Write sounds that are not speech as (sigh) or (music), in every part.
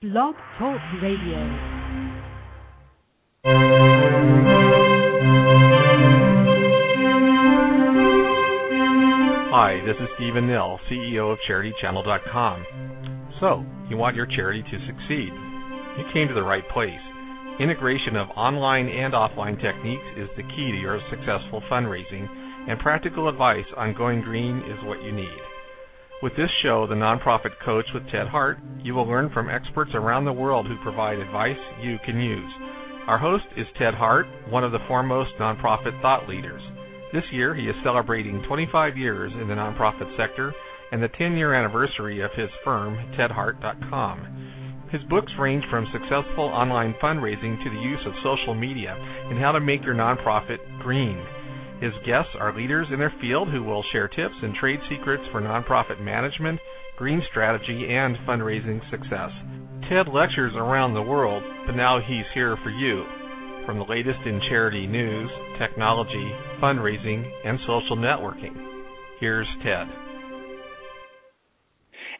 Blog Talk Radio. Hi, this is Stephen Nill, CEO of CharityChannel.com. So, you want your charity to succeed? You came to the right place. Integration of online and offline techniques is the key to your successful fundraising, and practical advice on going green is what you need. With this show, The Nonprofit Coach with Ted Hart, you will learn from experts around the world who provide advice you can use. Our host is Ted Hart, one of the foremost nonprofit thought leaders. This year, he is celebrating 25 years in the nonprofit sector and the 10 year anniversary of his firm, TedHart.com. His books range from successful online fundraising to the use of social media and how to make your nonprofit green. His guests are leaders in their field who will share tips and trade secrets for nonprofit management, green strategy, and fundraising success. Ted lectures around the world, but now he's here for you. From the latest in charity news, technology, fundraising, and social networking. Here's Ted.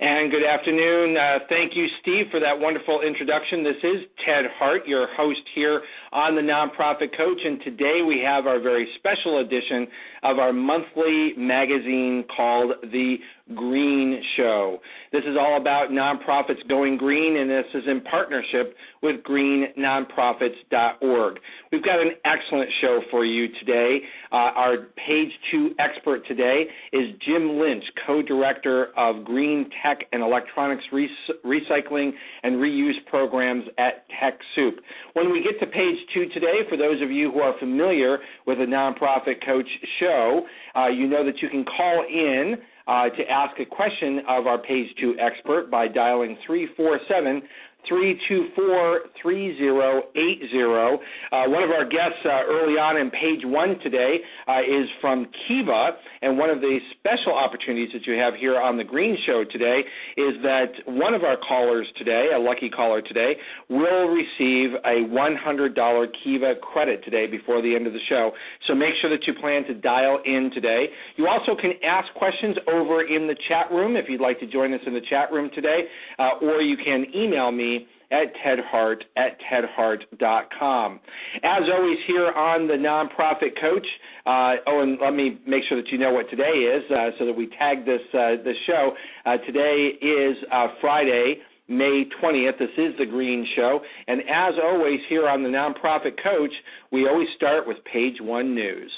And good afternoon. Uh, thank you, Steve, for that wonderful introduction. This is Ted Hart, your host here on the Nonprofit Coach, and today we have our very special edition of our monthly magazine called The Green Show. This is all about nonprofits going green, and this is in partnership with greennonprofits.org. We've got an excellent show for you today. Uh, our page two expert today is Jim Lynch, co director of Green Tech and Electronics Recycling and Reuse Programs at TechSoup. When we get to page two today, for those of you who are familiar with the Nonprofit Coach show, uh, you know that you can call in uh, to ask a question of our page two expert by dialing 347 324 3080. Uh, one of our guests uh, early on in page one today uh, is from Kiva, and one of the special opportunities that you have here on the Green Show today is that one of our callers today, a lucky caller today, will receive a $100 Kiva credit today before the end of the show. So make sure that you plan to dial in today. You also can ask questions over in the chat room if you'd like to join us in the chat room today, uh, or you can email me at tedhart at tedhart.com. As always, here on the Nonprofit Coach, uh, oh, and let me make sure that you know what today is uh, so that we tag this, uh, this show. Uh, today is uh, Friday. May 20th. This is The Green Show. And as always, here on the Nonprofit Coach, we always start with page one news.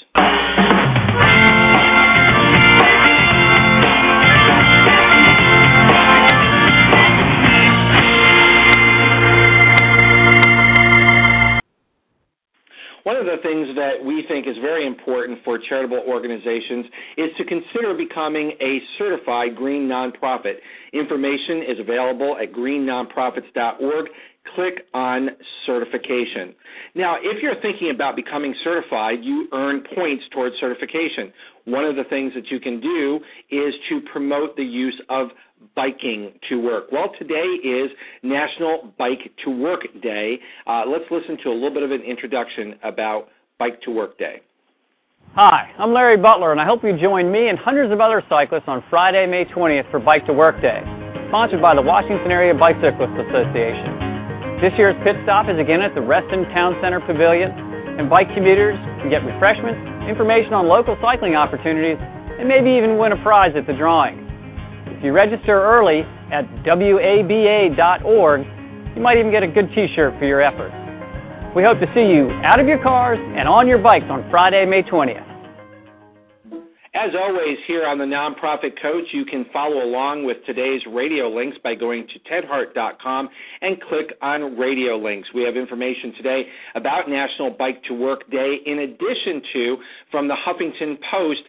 One of the things that we think is very important for charitable organizations is to consider becoming a certified green nonprofit. Information is available at greennonprofits.org. Click on certification. Now, if you're thinking about becoming certified, you earn points towards certification. One of the things that you can do is to promote the use of biking to work? Well, today is National Bike to Work Day. Uh, let's listen to a little bit of an introduction about Bike to Work Day. Hi, I'm Larry Butler, and I hope you join me and hundreds of other cyclists on Friday, May 20th for Bike to Work Day, sponsored by the Washington Area Bicyclists Association. This year's pit stop is again at the Reston Town Center Pavilion, and bike commuters can get refreshments, information on local cycling opportunities, and maybe even win a prize at the drawing. If you register early at WABA.org, you might even get a good t shirt for your efforts. We hope to see you out of your cars and on your bikes on Friday, May 20th. As always, here on the Nonprofit Coach, you can follow along with today's radio links by going to tedhart.com and click on radio links. We have information today about National Bike to Work Day, in addition to, from the Huffington Post,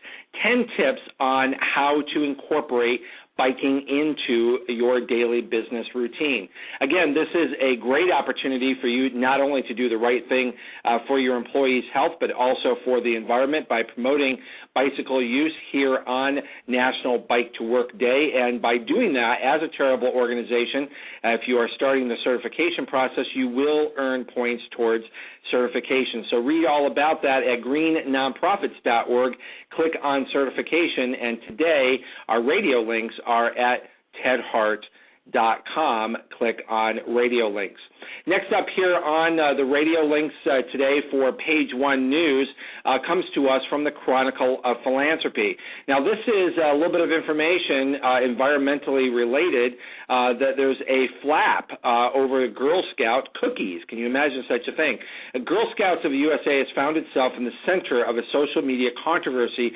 10 tips on how to incorporate biking into your daily business routine. Again, this is a great opportunity for you not only to do the right thing uh, for your employees' health, but also for the environment by promoting bicycle use here on National Bike to Work Day. And by doing that, as a charitable organization, uh, if you are starting the certification process, you will earn points towards certification. So read all about that at greennonprofits.org. Click on certification, and today our radio links are at tedhart.com. Click on radio links. Next up here on uh, the radio links uh, today for Page One News uh, comes to us from the Chronicle of Philanthropy. Now, this is a little bit of information uh, environmentally related uh, that there's a flap uh, over Girl Scout cookies. Can you imagine such a thing? Girl Scouts of the USA has found itself in the center of a social media controversy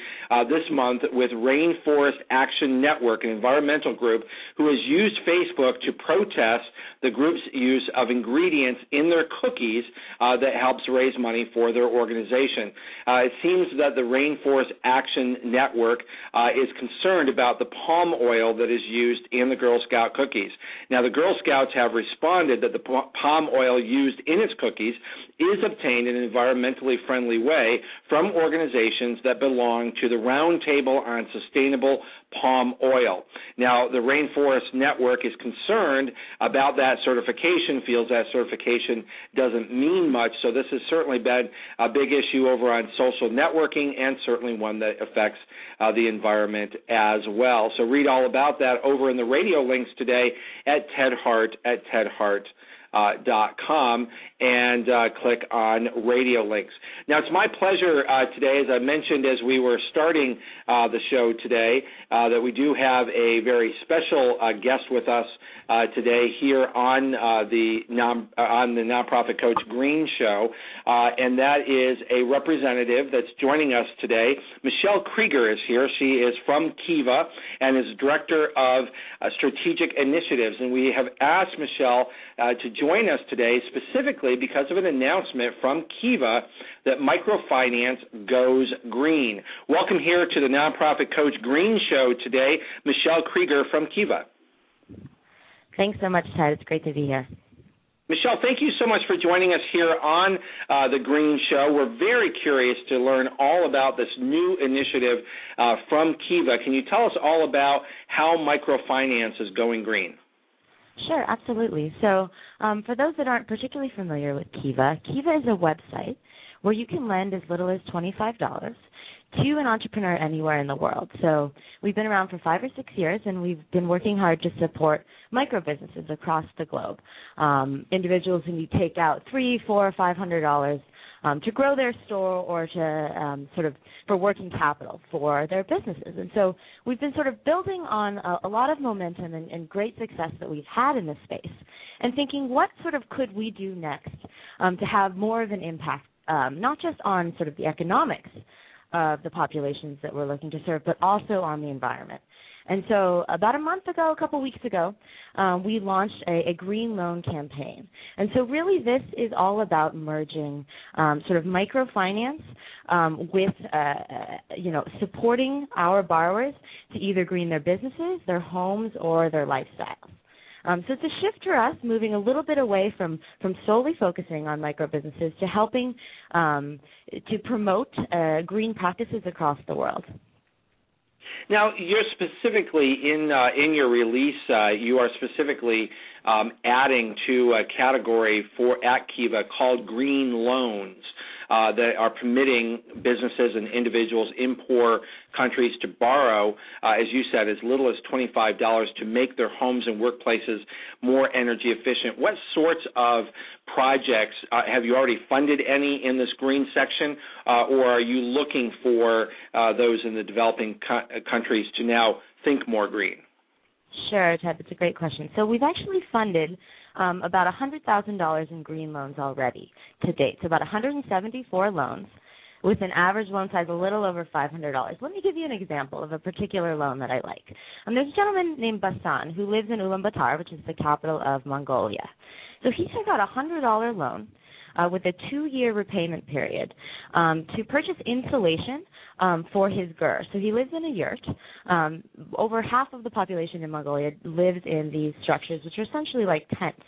this month with Rainforest Action Network, an environmental group who has used Facebook to protest the group's use of ingredients in their cookies uh, that helps raise money for their organization. Uh, it seems that the Rainforest Action Network uh, is concerned about the palm oil that is used in the Girl Scout cookies. Now, the Girl Scouts have responded that the palm oil used in its cookies is obtained in an environmentally friendly way from organizations that belong to the Roundtable on Sustainable Palm Oil. Now, the Rainforest Network is concerned about that certification, feels that certification doesn't mean much, so this has certainly been a big issue over on social networking and certainly one that affects uh, the environment as well. So read all about that over in the radio links today at Ted Hart at Ted Hart dot com and uh, click on radio links. Now, it's my pleasure uh, today, as I mentioned as we were starting uh, the show today, uh, that we do have a very special uh, guest with us uh, today here on uh, the non, uh, on the nonprofit Coach Green show, uh, and that is a representative that's joining us today. Michelle Krieger is here. She is from Kiva and is director of uh, strategic initiatives. And we have asked Michelle uh, to join us today specifically because of an announcement from Kiva that microfinance goes green. Welcome here to the nonprofit Coach Green show today, Michelle Krieger from Kiva. Thanks so much, Ted. It's great to be here. Michelle, thank you so much for joining us here on uh, the Green Show. We're very curious to learn all about this new initiative uh, from Kiva. Can you tell us all about how microfinance is going green? Sure, absolutely. So, um, for those that aren't particularly familiar with Kiva, Kiva is a website where you can lend as little as $25 to an entrepreneur anywhere in the world. So we've been around for five or six years, and we've been working hard to support micro businesses across the globe. Um, individuals who need take out three, four, five hundred dollars um, to grow their store or to um, sort of for working capital for their businesses. And so we've been sort of building on a, a lot of momentum and, and, great success that we've had in this space, and thinking what sort of could we do next um, to have more of an impact, um, not just on sort of the economics of the populations that we're looking to serve, but also on the environment. And so, about a month ago, a couple weeks ago, um, we launched a, a, green loan campaign. And so, really, this is all about merging um, sort of microfinance um, with, uh, uh, you know, supporting our borrowers to either green their businesses, their homes, or their lifestyles. Um, so it's a shift for us, moving a little bit away from from solely focusing on micro businesses to helping um, to promote uh, green practices across the world. Now, you're specifically in uh, in your release. Uh, you are specifically um, adding to a category for at Kiva called green loans uh, that are permitting businesses and individuals in poor countries to borrow, uh, as you said, as little as $25 to make their homes and workplaces more energy efficient. What sorts of projects uh, have you already funded any in this green section, uh, or are you looking for uh, those in the developing co- countries to now think more green? Sure, Ted. That's a great question. So we've actually funded um, about $100,000 in green loans already to date. So about 174 loans with an average loan size a little over $500. Let me give you an example of a particular loan that I like. Um, there's a gentleman named Basan who lives in Ulaanbaatar, which is the capital of Mongolia. So he took out a $100 loan uh, with a two-year repayment period um, to purchase insulation um, for his ger. So he lives in a yurt. Um, over half of the population in Mongolia lives in these structures, which are essentially like tents.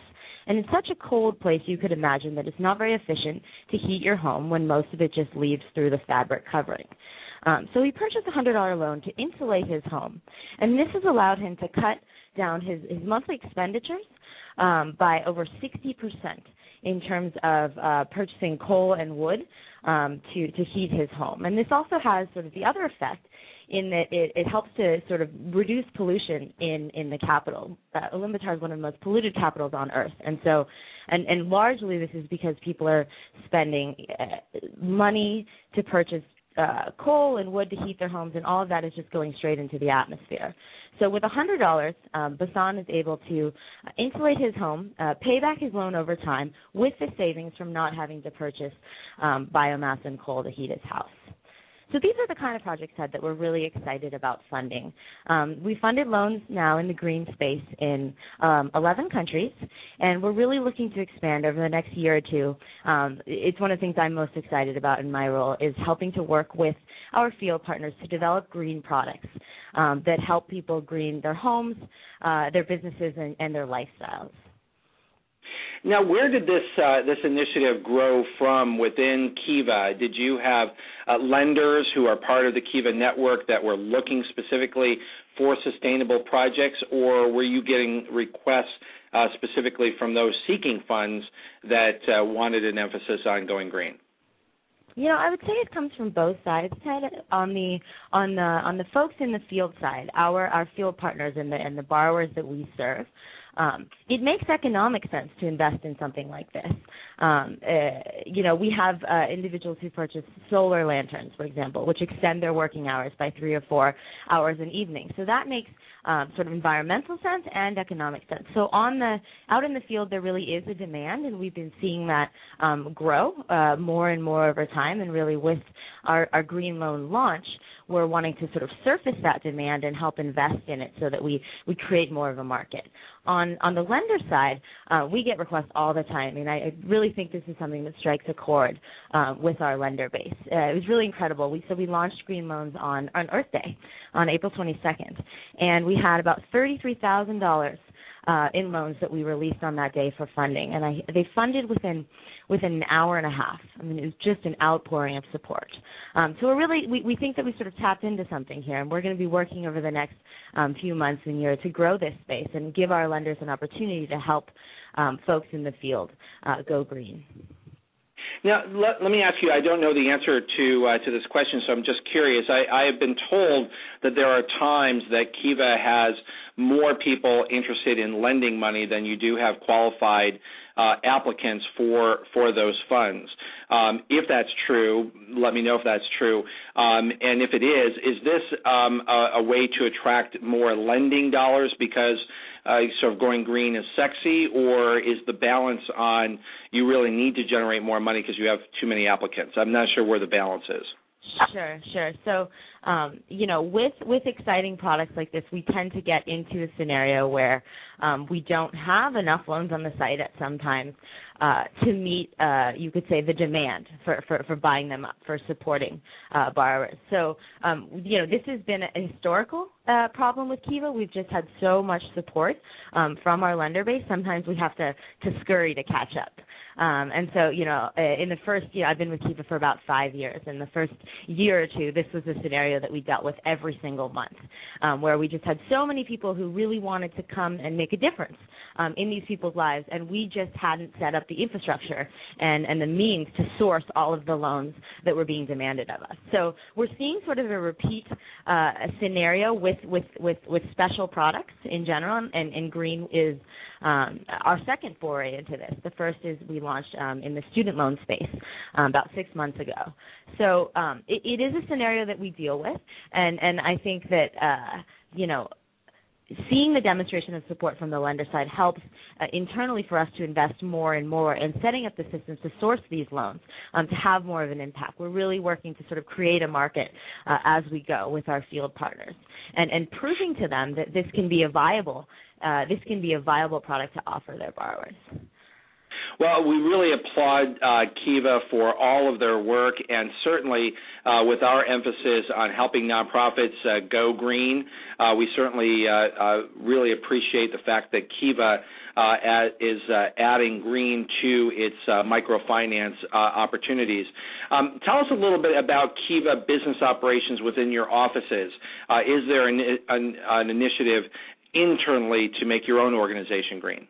And in such a cold place, you could imagine that it's not very efficient to heat your home when most of it just leaves through the fabric covering. Um, so he purchased a hundred dollar loan to insulate his home, and this has allowed him to cut down his, his monthly expenditures um, by over 60% in terms of uh, purchasing coal and wood um, to to heat his home. And this also has sort of the other effect in that it, it helps to sort of reduce pollution in in the capital. Uh, Ulaanbaatar is one of the most polluted capitals on earth, and so and and largely this is because people are spending uh, money to purchase uh, coal and wood to heat their homes, and all of that is just going straight into the atmosphere. So with $100, um, Basan is able to uh, insulate his home, uh, pay back his loan over time with the savings from not having to purchase um, biomass and coal to heat his house. So these are the kind of projects that we're really excited about funding. Um, we funded loans now in the green space in um, 11 countries, and we're really looking to expand over the next year or two. Um, it's one of the things I'm most excited about in my role is helping to work with our field partners to develop green products um, that help people green their homes, uh, their businesses, and, and their lifestyles. Now, where did this uh, this initiative grow from within Kiva? Did you have uh, lenders who are part of the Kiva network that were looking specifically for sustainable projects, or were you getting requests uh, specifically from those seeking funds that uh, wanted an emphasis on going green? You know, I would say it comes from both sides. Ted, on the on the on the folks in the field side, our our field partners and the and the borrowers that we serve um, it makes economic sense to invest in something like this. Um, uh, you know, we have uh, individuals who purchase solar lanterns, for example, which extend their working hours by three or four hours an evening. So that makes um, sort of environmental sense and economic sense. So on the out in the field, there really is a demand, and we've been seeing that um, grow uh, more and more over time. And really, with our, our green loan launch, we're wanting to sort of surface that demand and help invest in it so that we we create more of a market. On on the lender side, uh, we get requests all the time, and I, I really think this is something that strikes a chord uh, with our lender base. Uh, it was really incredible. We so we launched Green Loans on on Earth Day, on April 22nd, and we had about thirty-three thousand dollars uh, in loans that we released on that day for funding, and I, they funded within within an hour and a half. I mean, it was just an outpouring of support. Um, so we're really we, we think that we sort of tapped into something here, and we're going to be working over the next um, few months and year to grow this space and give our lenders an opportunity to help um, folks in the field uh, go green. Now, let, let, me ask you. I don't know the answer to uh, to this question, so I'm just curious. I, I have been told that there are times that Kiva has more people interested in lending money than you do have qualified applicants for for those funds. Um, if that's true, let me know if that's true. Um, and if it is, is this um, a, a, way to attract more lending dollars because uh, sort of going green is sexy, or is the balance on you really need to generate more money because you have too many applicants? I'm not sure where the balance is. Sure, sure. So, um, you know, with with exciting products like this, we tend to get into a scenario where um, we don't have enough loans on the site at sometimes uh, to meet, uh, you could say, the demand for, for, for buying them up, for supporting uh, borrowers. So, um, you know, this has been a historical uh, problem with Kiva. We've just had so much support um, from our lender base. Sometimes we have to, to scurry to catch up. Um, and so, you know, uh, in the first year, I've been with Kiva for about five years. In the first year or two, this was a scenario that we dealt with every single month, um, where we just had so many people who really wanted to come and make a difference um, in these people's lives, and we just hadn't set up the infrastructure and, and the means to source all of the loans that were being demanded of us. So we're seeing sort of a repeat uh, scenario with, with, with, with special products in general, and, and Green is um, our second foray into this. The first is we launched um, in the student loan space um, about six months ago. So um, it, it is a scenario that we deal with, and and I think that uh, you know seeing the demonstration of support from the lender side helps uh, internally for us to invest more and more in setting up the systems to source these loans um, to have more of an impact. We're really working to sort of create a market uh, as we go with our field partners and, and proving to them that this can be a viable uh, this can be a viable product to offer their borrowers. Well, we really applaud uh, Kiva for all of their work, and certainly uh, with our emphasis on helping nonprofits uh, go green, uh, we certainly uh, uh, really appreciate the fact that Kiva is adding green to its microfinance opportunities. Um, tell us a little bit about Kiva business operations within your offices. is there an, an, an initiative internally to make your own organization green?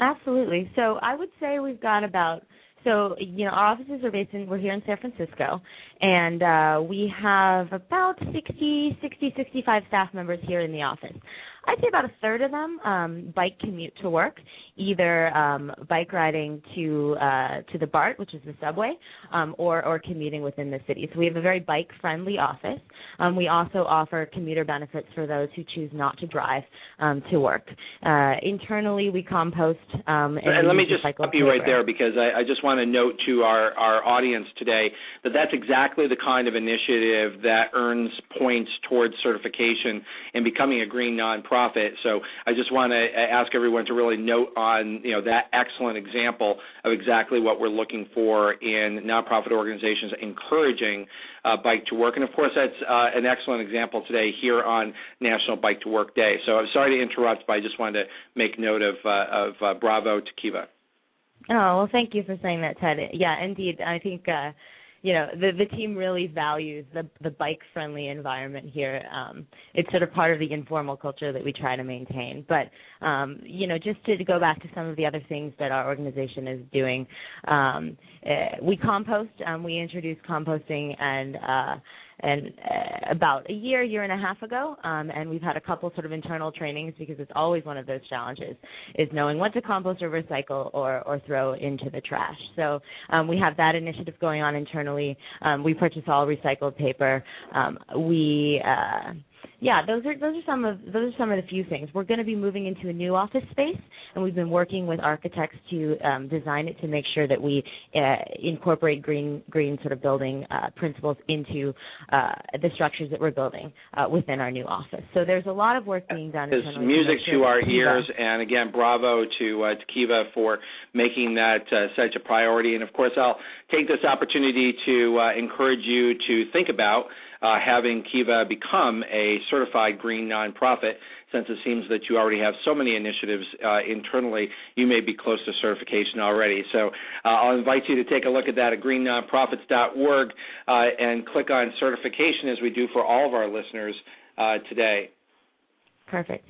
Absolutely. So I would say we've got about so you know our offices are based in we're here in San Francisco, and uh, we have about 60, 60, 65 staff members here in the office. I'd say about a third of them um, bike commute to work, either um, bike riding to uh, to the BART, which is the subway, um, or or commuting within the city. So we have a very bike friendly office. Um, we also offer commuter benefits for those who choose not to drive um, to work. Uh, internally, we compost. Um, and, and let me just stop you right there because I, I just want to note to our our audience today that that's exactly the kind of initiative that earns points towards certification and becoming a green nonprofit nonprofit. So I just want to ask everyone to really note on you know that excellent example of exactly what we're looking for in nonprofit organizations encouraging uh, bike to work. And of course, that's uh, an excellent example today here on National Bike to Work Day. So I'm sorry to interrupt, but I just wanted to make note of uh, of uh, bravo to Kiva. Oh well, thank you for saying that, Ted. Yeah, indeed. I think uh, you know the the team really values the the bike friendly environment here. Um it's sort of part of the informal culture that we try to maintain. But um you know just to, to go back to some of the other things that our organization is doing um uh, we compost. Um we introduce composting and uh and uh, about a year, year and a half ago, um, and we've had a couple sort of internal trainings because it's always one of those challenges is knowing what to compost or recycle or or throw into the trash. So um, we have that initiative going on internally. Um, we purchase all recycled paper. Um, we uh, yeah, those are those are some of those are some of the few things. We're going to be moving into a new office space, and we've been working with architects to um, design it to make sure that we uh, incorporate green green sort of building uh, principles into uh, the structures that we're building uh, within our new office. So there's a lot of work being done. There's music to, to our ears, and again, bravo to uh, to Kiva for making that uh, such a priority. And of course, I'll take this opportunity to encourage you to think about uh, having Kiva become a certified green nonprofit. Since it seems that you already have so many initiatives uh, internally, you may be close to certification already. So uh, I'll invite you to take a look at that at greennonprofits.org uh, and click on certification as we do for all of our listeners uh, today. Perfect.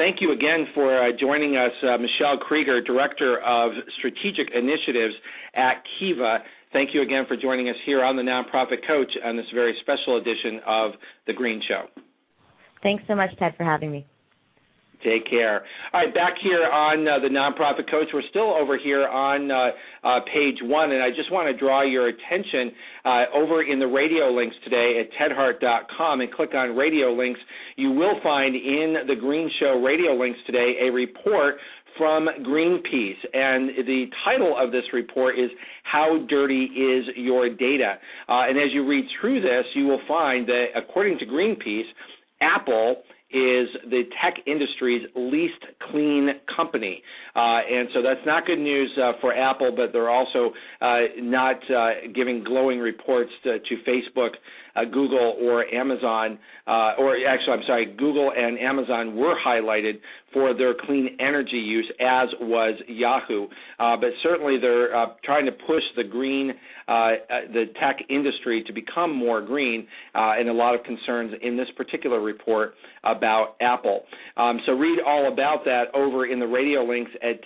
Thank you again for uh, joining us, uh, Michelle Krieger, Director of Strategic Initiatives at Kiva. Thank you again for joining us here on the Nonprofit Coach on this very special edition of The Green Show. Thanks so much, Ted, for having me. Take care. All right, back here on uh, the Nonprofit Coach. We're still over here on uh, uh, page one, and I just want to draw your attention uh, over in the radio links today at tedhart.com and click on radio links. You will find in the Green Show radio links today a report from Greenpeace. And the title of this report is How Dirty Is Your Data? Uh, and as you read through this, you will find that according to Greenpeace, Apple is the tech industry's least clean company. Uh, and so that's not good news uh, for Apple, but they're also uh, not uh, giving glowing reports to, to Facebook uh, Google or Amazon, uh, or actually, I'm sorry, Google and Amazon were highlighted for their clean energy use, as was Yahoo. Uh, but certainly, they're uh, trying to push the green, uh, uh, the tech industry to become more green, and a lot of concerns in this particular report about Apple. Um, so read all about that over in the radio links at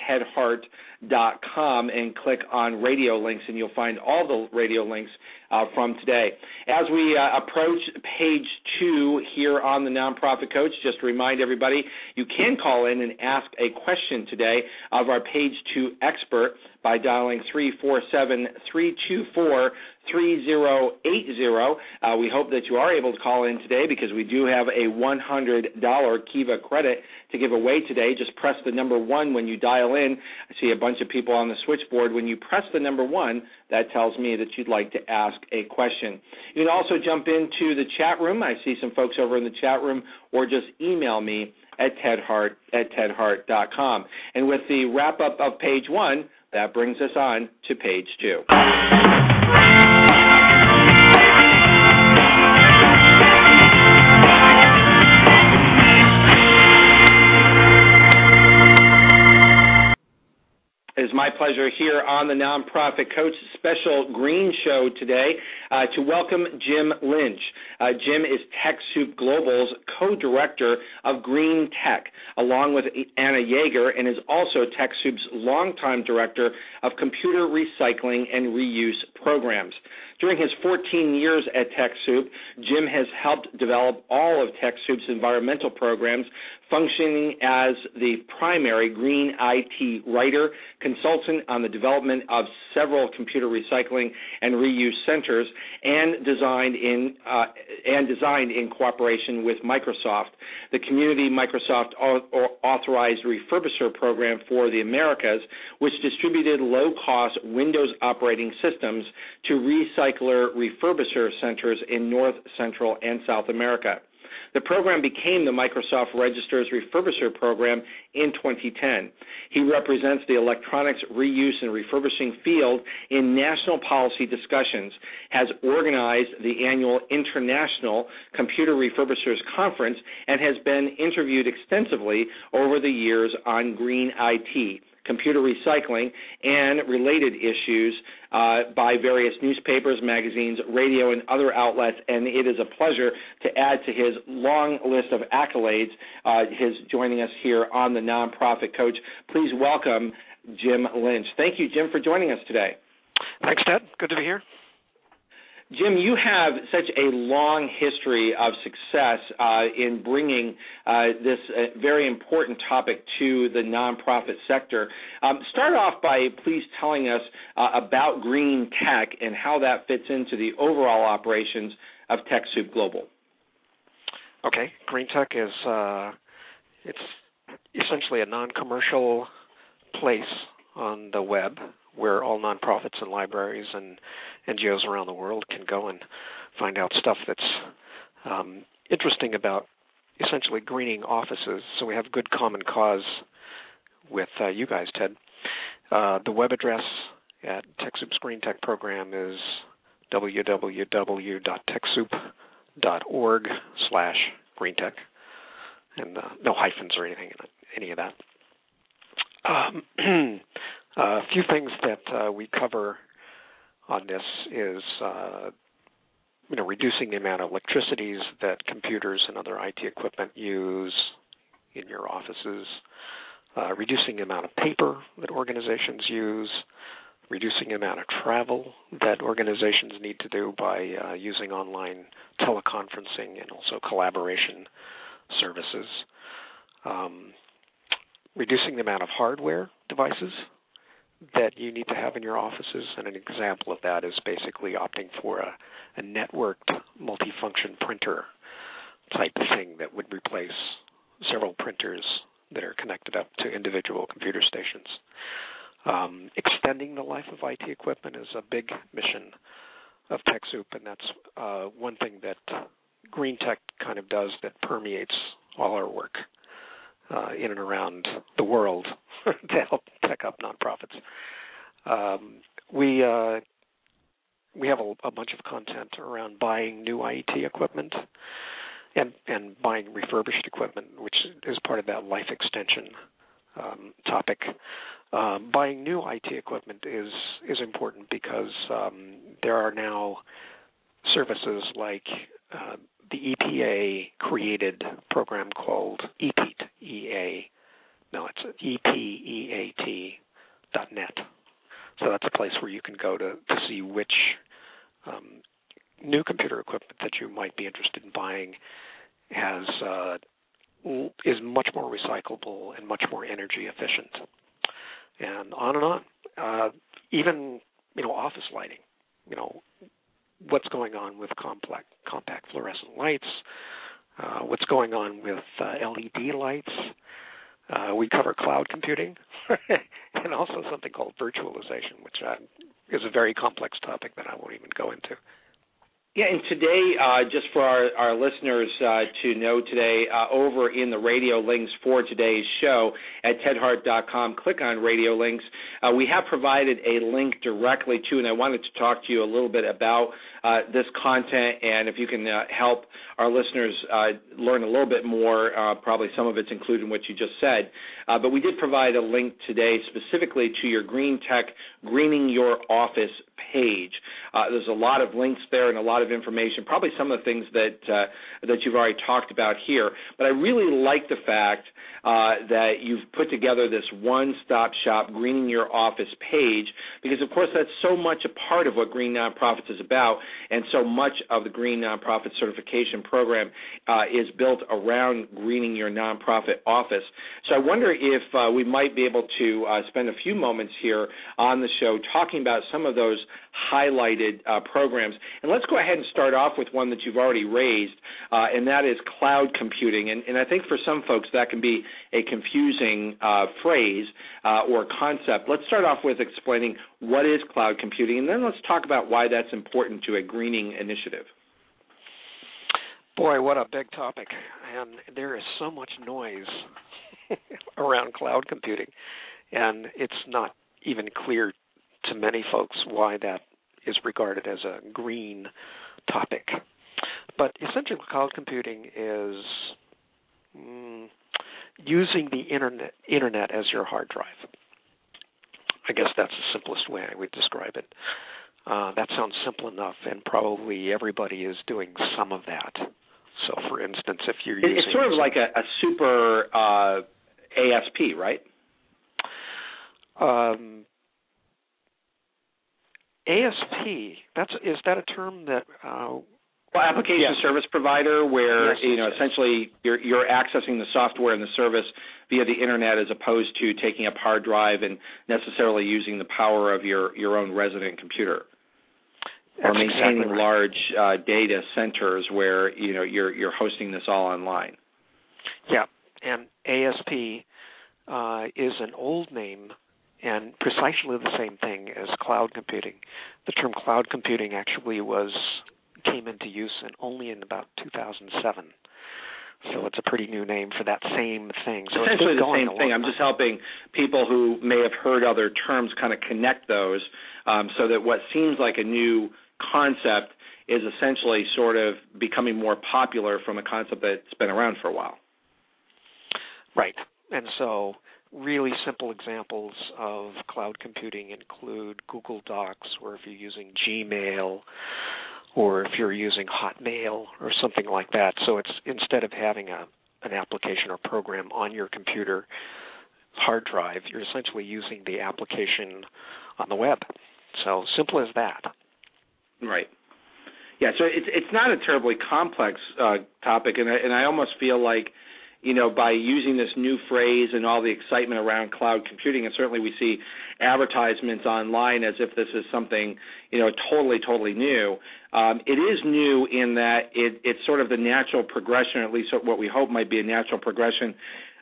tedhart.com and click on radio links, and you'll find all the radio links uh, from today. As we uh, approach page two here on the Nonprofit Coach, just to remind everybody, you can call in and ask a question today of our page two expert by dialing 347 324 3080. Uh, we hope that you are able to call in today because we do have a $100 Kiva credit to give away today. Just press the number one when you dial in. I see a bunch of people on the switchboard. When you press the number one, that tells me that you'd like to ask a question. You can also jump into the chat room. I see some folks over in the chat room, or just email me at tedhart at tedhart.com. And with the wrap up of page one, that brings us on to page two. Is my pleasure here on the Nonprofit Coach special Green Show today uh, to welcome Jim Lynch. Uh, Jim is TechSoup Global's co-director of Green Tech, along with Anna Yeager, and is also TechSoup's longtime director of computer recycling and reuse programs. During his 14 years at TechSoup, Jim has helped develop all of TechSoup's environmental programs, functioning as the primary green IT writer, consultant on the development of several computer recycling and reuse centers, and designed in uh, and designed in cooperation with Microsoft. The Community Microsoft Authorized Refurbisher Program for the Americas, which distributed low-cost Windows operating systems to recycler refurbisher centers in North, Central, and South America. The program became the Microsoft Registered Refurbisher Program in 2010. He represents the electronics reuse and refurbishing field in national policy discussions, has organized the annual International Computer Refurbishers Conference, and has been interviewed extensively over the years on green IT computer recycling, and related issues uh, by various newspapers, magazines, radio, and other outlets. And it is a pleasure to add to his long list of accolades uh, his joining us here on the Nonprofit Coach. Please welcome Jim Lynch. Thank you, Jim, for joining us today. Thanks, Ted. Good to be here. Jim, you have such a long history of success uh, in bringing uh, this uh, very important topic to the nonprofit sector. Um, start off by please telling us uh, about Green Tech and how that fits into the overall operations of TechSoup Global. Okay, Green Tech is uh, it's essentially a non-commercial place on the web where all nonprofits and libraries and NGOs around the world can go and find out stuff that's um, interesting about essentially greening offices. So we have good common cause with uh, you guys, Ted. Uh, the web address at TechSoup's Green Tech program is www.techsoup.org slash greentech, and uh, no hyphens or anything in any of that. Um, (clears throat) a few things that uh, we cover on this is uh, you know reducing the amount of electricities that computers and other IT equipment use in your offices, uh, reducing the amount of paper that organizations use, reducing the amount of travel that organizations need to do by uh, using online teleconferencing and also collaboration services, um, reducing the amount of hardware devices that you need to have in your offices. And an example of that is basically opting for a, a networked multifunction printer type thing that would replace several printers that are connected up to individual computer stations. Um, extending the life of IT equipment is a big mission of TechSoup, and that's uh, one thing that Green Tech kind of does that permeates all our work uh, in and around the world (laughs) to help tech up nonprofits. Um, we uh, we have a, a, bunch of content around buying new IT equipment and and buying refurbished equipment, which is part of that life extension um, topic. Um, buying new IT equipment is is important because um, there are now services like uh, the EPA created program called EPEAT, E-A, no, it's E-P-E-A-T dot net. So that's a place where you can go to, to see which um, new computer equipment that you might be interested in buying has uh, is much more recyclable and much more energy efficient, and on and on. Uh, even you know office lighting. You know what's going on with complex, compact fluorescent lights, uh, what's going on with uh, LED lights. Uh, we cover cloud computing (laughs) and also something called virtualization, which uh, is a very complex topic that I won't even go into. Yeah, and today, uh, just for our, our listeners to know today, over in the radio links for today's show at tedhart.com, click on radio links. We have provided a link directly to, and I wanted to talk to you a little bit about uh, this content, and if you can uh, help our listeners learn a little bit more, probably some of it's included in what you just said. but we did provide a link today specifically to your Green Tech Greening Your Office page. Uh, there's a lot of links there and a lot of information, probably some of the things that uh, that you've already talked about here. But I really like the fact uh, that you've put together this one-stop shop greening your office page because, of course, that's so much a part of what Green Nonprofits is about, and so much of the Green Nonprofit Certification Program uh, is built around greening your nonprofit office. So I wonder if uh, we might be able to uh, spend a few moments here on the show talking about some of those highlighted uh, programs. And let's go ahead and start off with one that you've already raised, uh, and that is cloud computing. And, and, I think for some folks that can be a confusing uh, phrase uh, or concept. Let's start off with explaining what is cloud computing, and then let's talk about why that's important to a greening initiative. Boy, what a big topic. And there is so much noise (laughs) around cloud computing, and it's not even clear to many folks why that is regarded as a green topic. But essentially, cloud computing is mm, using the internet, internet as your hard drive. I guess that's the simplest way I would describe it. Uh, that sounds simple enough, and probably everybody is doing some of that. So, for instance, if you're using it's sort of like a, a super uh, ASP, right? Um, ASP. That's is that a term that? Uh, well, application yes. service provider, where yes, you know yes. essentially you're you're accessing the software and the service via the internet, as opposed to taking up hard drive and necessarily using the power of your your own resident computer. That's or maintaining exactly right. large uh, data centers where you know you're you're hosting this all online. Yeah, and ASP uh, is an old name and precisely the same thing as cloud computing. The term cloud computing actually was came into use in only in about 2007. So it's a pretty new name for that same thing. So Essentially it's the same thing. I'm just helping people who may have heard other terms kind of connect those, um, so that what seems like a new concept is essentially sort of becoming more popular from a concept that's been around for a while. Right. And so really simple examples of cloud computing include Google Docs, or if you're using Gmail, or if you're using Hotmail, or something like that. So it's instead of having a an application or program on your computer hard drive, you're essentially using the application on the web. So simple as that. Right. Yeah. So it's it's not a terribly complex uh, topic, and I, and I almost feel like you know, by using this new phrase and all the excitement around cloud computing, and certainly we see advertisements online as if this is something, you know, totally, totally new. Um, it is new in that it, it's sort of the natural progression, at least what we hope might be a natural progression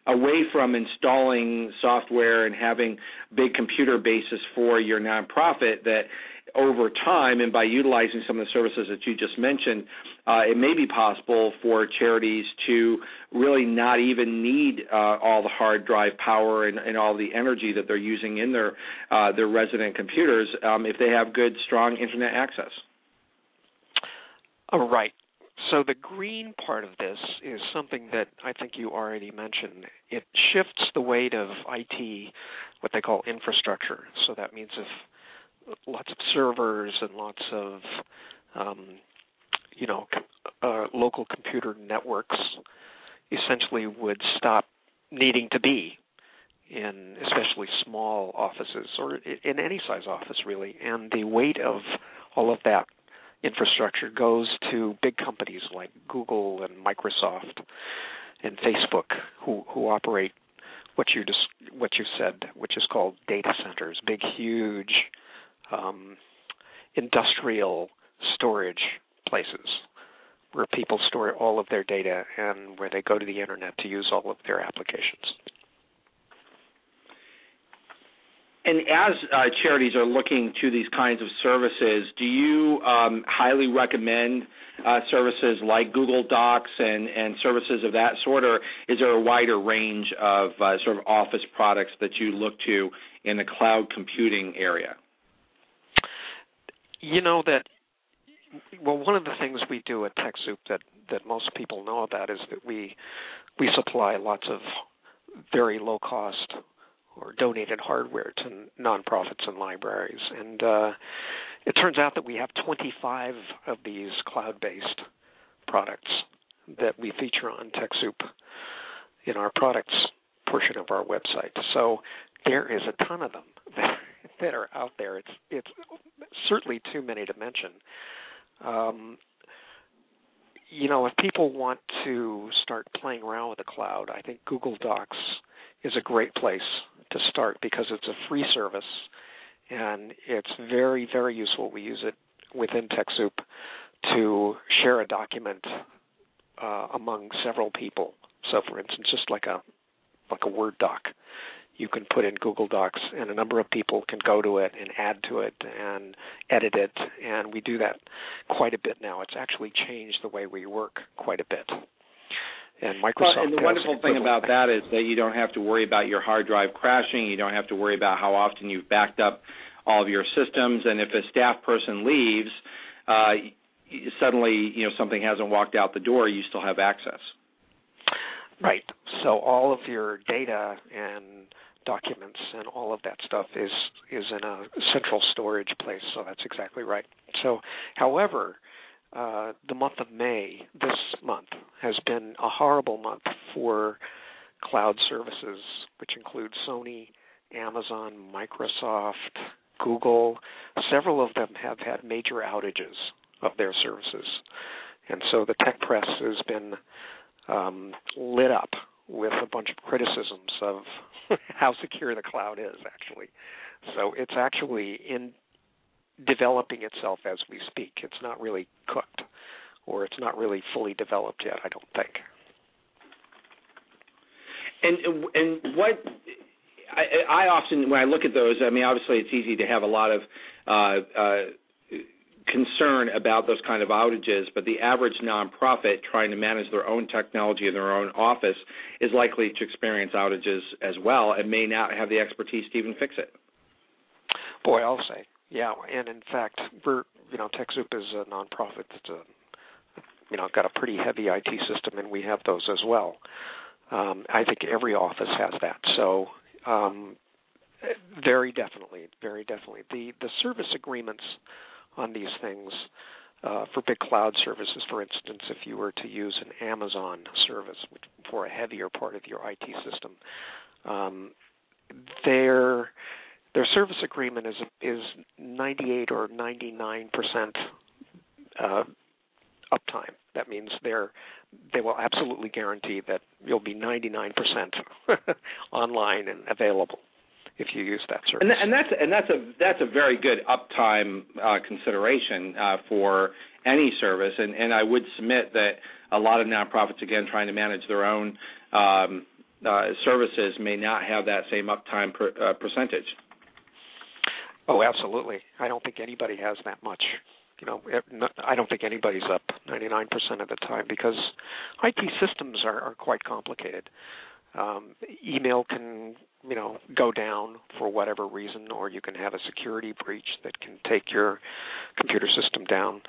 away from installing software and having big computer bases for your nonprofit that over time and by utilizing some of the services that you just mentioned, uh, it may be possible for charities to really not even need uh, all the hard drive power and, and, all the energy that they're using in their uh, their resident computers um, if they have good, strong internet access. All right. So the green part of this is something that I think you already mentioned. It shifts the weight of IT, what they call infrastructure. So that means if lots of servers and lots of um, you know uh, local computer networks essentially would stop needing to be in especially small offices or in any size office really. And the weight of all of that infrastructure goes to big companies like Google and Microsoft and Facebook who who operate what you just what you said which is called data centers big huge um, industrial storage places where people store all of their data and where they go to the internet to use all of their applications. And as uh, charities are looking to these kinds of services, do you um, highly recommend uh, services like Google Docs and, and services of that sort, or is there a wider range of uh, sort of office products that you look to in the cloud computing area? You know that well, one of the things we do at TechSoup that that most people know about is that we we supply lots of very low cost or donated hardware to nonprofits and libraries, and uh, it turns out that we have 25 of these cloud-based products that we feature on TechSoup in our products portion of our website. So there is a ton of them that, (laughs) that are out there. It's it's certainly too many to mention. Um, you know, if people want to start playing around with the cloud, I think Google Docs is a great place to start because it's a free service and it's very, very useful. We use it within TechSoup to share a document uh, among several people. So, for instance, just like a like a Word doc, you can put in Google Docs, and a number of people can go to it and add to it and edit it. And we do that quite a bit now. It's actually changed the way we work quite a bit. And Microsoft. Well, and the wonderful thing about that is that you don't have to worry about your hard drive crashing. You don't have to worry about how often you've backed up all of your systems. And if a staff person leaves, uh, suddenly you know something hasn't walked out the door, you still have access. Right. So all of your data and documents and all of that stuff is is in a central storage place. So that's exactly right. So, however, uh, the month of May, this month, has been a horrible month for cloud services, which include Sony, Amazon, Microsoft, Google. Several of them have had major outages of their services. And so the tech press has been um, lit up with a bunch of criticisms of (laughs) how secure the cloud is, actually. So it's actually in developing itself as we speak. It's not really cooked, or it's not really fully developed yet. I don't think. And and what I, I often when I look at those, I mean, obviously it's easy to have a lot of uh, uh, concern about those kind of outages, but the average nonprofit trying to manage their own technology in their own office is likely to experience outages as well and may not have the expertise to even fix it. Boy, I'll say, yeah, and in fact, we're you know TechSoup is a nonprofit that's a you know got a pretty heavy IT system, and we have those as well. Um, I think every office has that. So um, very definitely, very definitely, the the service agreements on these things. Uh, for big cloud services, for instance, if you were to use an Amazon service for a heavier part of your IT system, um, their their service agreement is is 98 or 99 percent uh, uptime. That means they're they will absolutely guarantee that you'll be 99 percent (laughs) online and available if you use that service. And, and that's and that's a that's a very good uptime uh, consideration uh, for any service. And, and I would submit that a lot of nonprofits, again, trying to manage their own um, uh, services, may not have that same uptime per, uh, percentage. Oh, absolutely. I don't think anybody has that much. You know, I don't think anybody's up 99% of the time because IT systems are, are quite complicated. Um, email can you know go down for whatever reason or you can have a security breach that can take your computer system down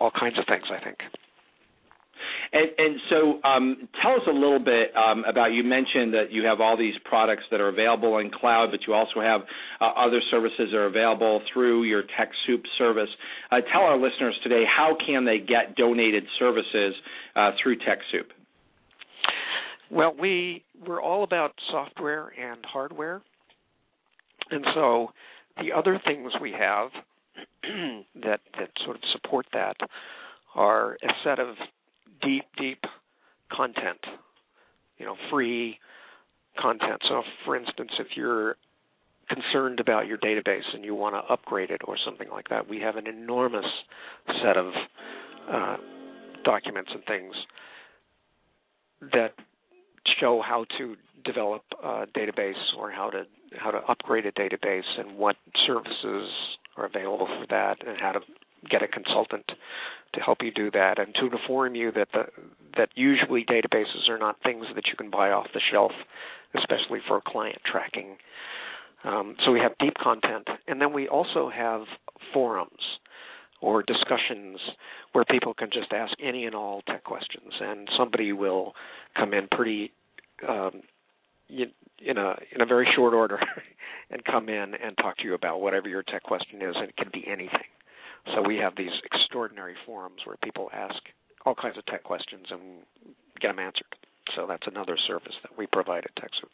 all kinds of things i think and, and so, um, tell us a little bit um, about. You mentioned that you have all these products that are available in cloud, but you also have uh, other services that are available through your TechSoup service. Uh, tell our listeners today how can they get donated services uh, through TechSoup. Well, we we're all about software and hardware, and so the other things we have (clears throat) that that sort of support that are a set of deep, deep content, you know, free content. So, for instance, if you're concerned about your database and you want to upgrade it or something like that, we have an enormous set of uh, documents and things that show how to develop a database or how to how to upgrade a database and what services are available for that and how to get a consultant to help you do that and to inform you that the that usually databases are not things that you can buy off the shelf, especially for client tracking. Um, so we have deep content, and then we also have forums or discussions where people can just ask any and all tech questions, and somebody will come in pretty um, in a in a very short order (laughs) and come in and talk to you about whatever your tech question is, and it can be anything. So we have these extraordinary forums where people ask all kinds of tech questions and get them answered. So that's another service that we provide at TechSoup.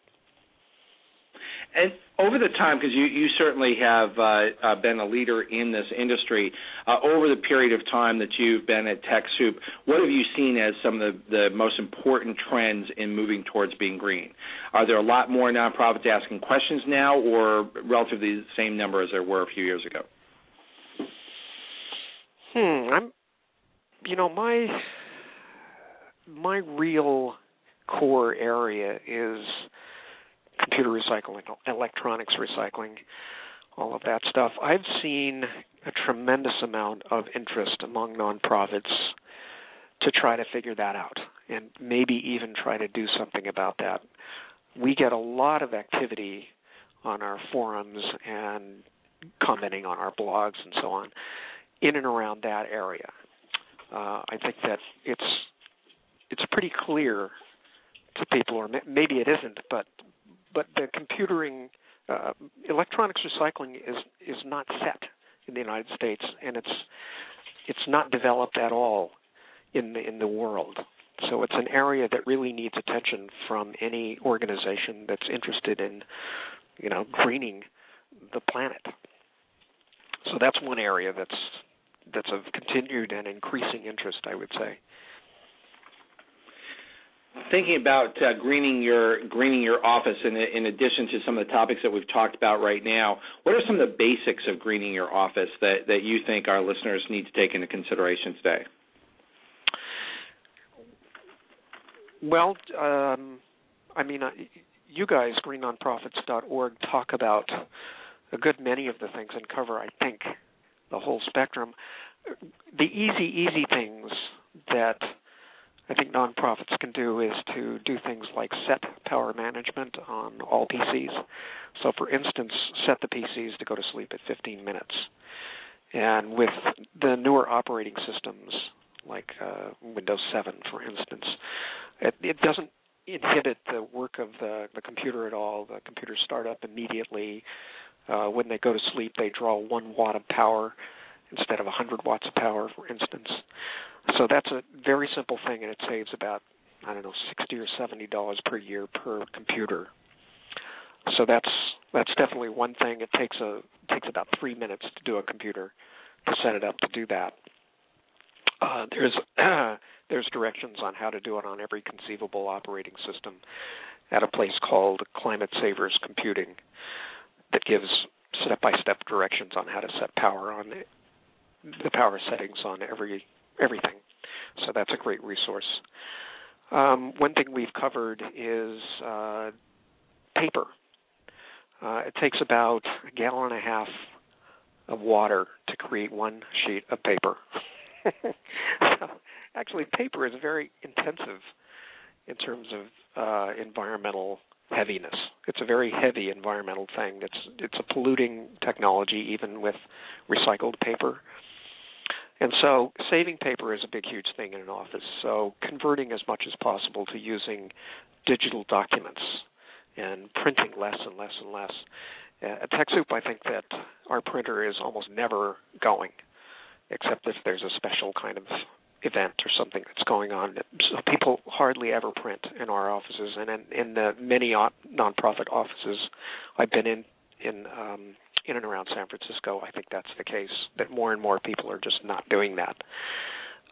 And over the time, because you, you certainly have uh, uh, been a leader in this industry, uh, over the period of time that you've been at TechSoup, what have you seen as some of the, the most important trends in moving towards being green? Are there a lot more nonprofits asking questions now, or relatively the same number as there were a few years ago? Hmm, I'm, you know, my my real core area is computer recycling, electronics recycling, all of that stuff. I've seen a tremendous amount of interest among nonprofits to try to figure that out and maybe even try to do something about that. We get a lot of activity on our forums and commenting on our blogs and so on in and around that area. Uh, I think that it's it's pretty clear to people, or maybe it isn't, but but the computering uh, electronics recycling is is not set in the United States, and it's it's not developed at all in the in the world. So it's an area that really needs attention from any organization that's interested in, you know, greening the planet. So that's one area that's that's of continued and increasing interest, I would say thinking about uh, greening your greening your office in, in addition to some of the topics that we've talked about right now what are some of the basics of greening your office that, that you think our listeners need to take into consideration today? Well um, i mean uh, you guys greennonprofits.org talk about a good many of the things and cover i think the whole spectrum. The easy easy things that I think nonprofits can do is to do things like set power management on all PCs. So, for instance, set the PCs to go to sleep at 15 minutes. And with the newer operating systems, like uh, Windows 7, for instance, it, it doesn't inhibit the work of the, the computer at all. The computers start up immediately. Uh, when they go to sleep, they draw one watt of power instead of 100 watts of power, for instance. So that's a very simple thing, and it saves about I don't know sixty or seventy dollars per year per computer. So that's that's definitely one thing. It takes a takes about three minutes to do a computer to set it up to do that. Uh, there's (clears throat) there's directions on how to do it on every conceivable operating system at a place called Climate Savers Computing that gives step-by-step directions on how to set power on the power settings on every everything. So that's a great resource. Um, one thing we've covered is uh, paper. Uh, it takes about a gallon and a half of water to create one sheet of paper. (laughs) so actually, paper is very intensive in terms of uh, environmental heaviness. It's a very heavy environmental thing. It's it's a polluting technology, even with recycled paper. And so saving paper is a big, huge thing in an office. So converting as much as possible to using digital documents and printing less and less and less. At TechSoup, I think that our printer is almost never going, except if there's a special kind of event or something that's going on. So people hardly ever print in our offices, and in, in the many nonprofit offices I've been in in um, in and around San Francisco, I think that's the case. That more and more people are just not doing that.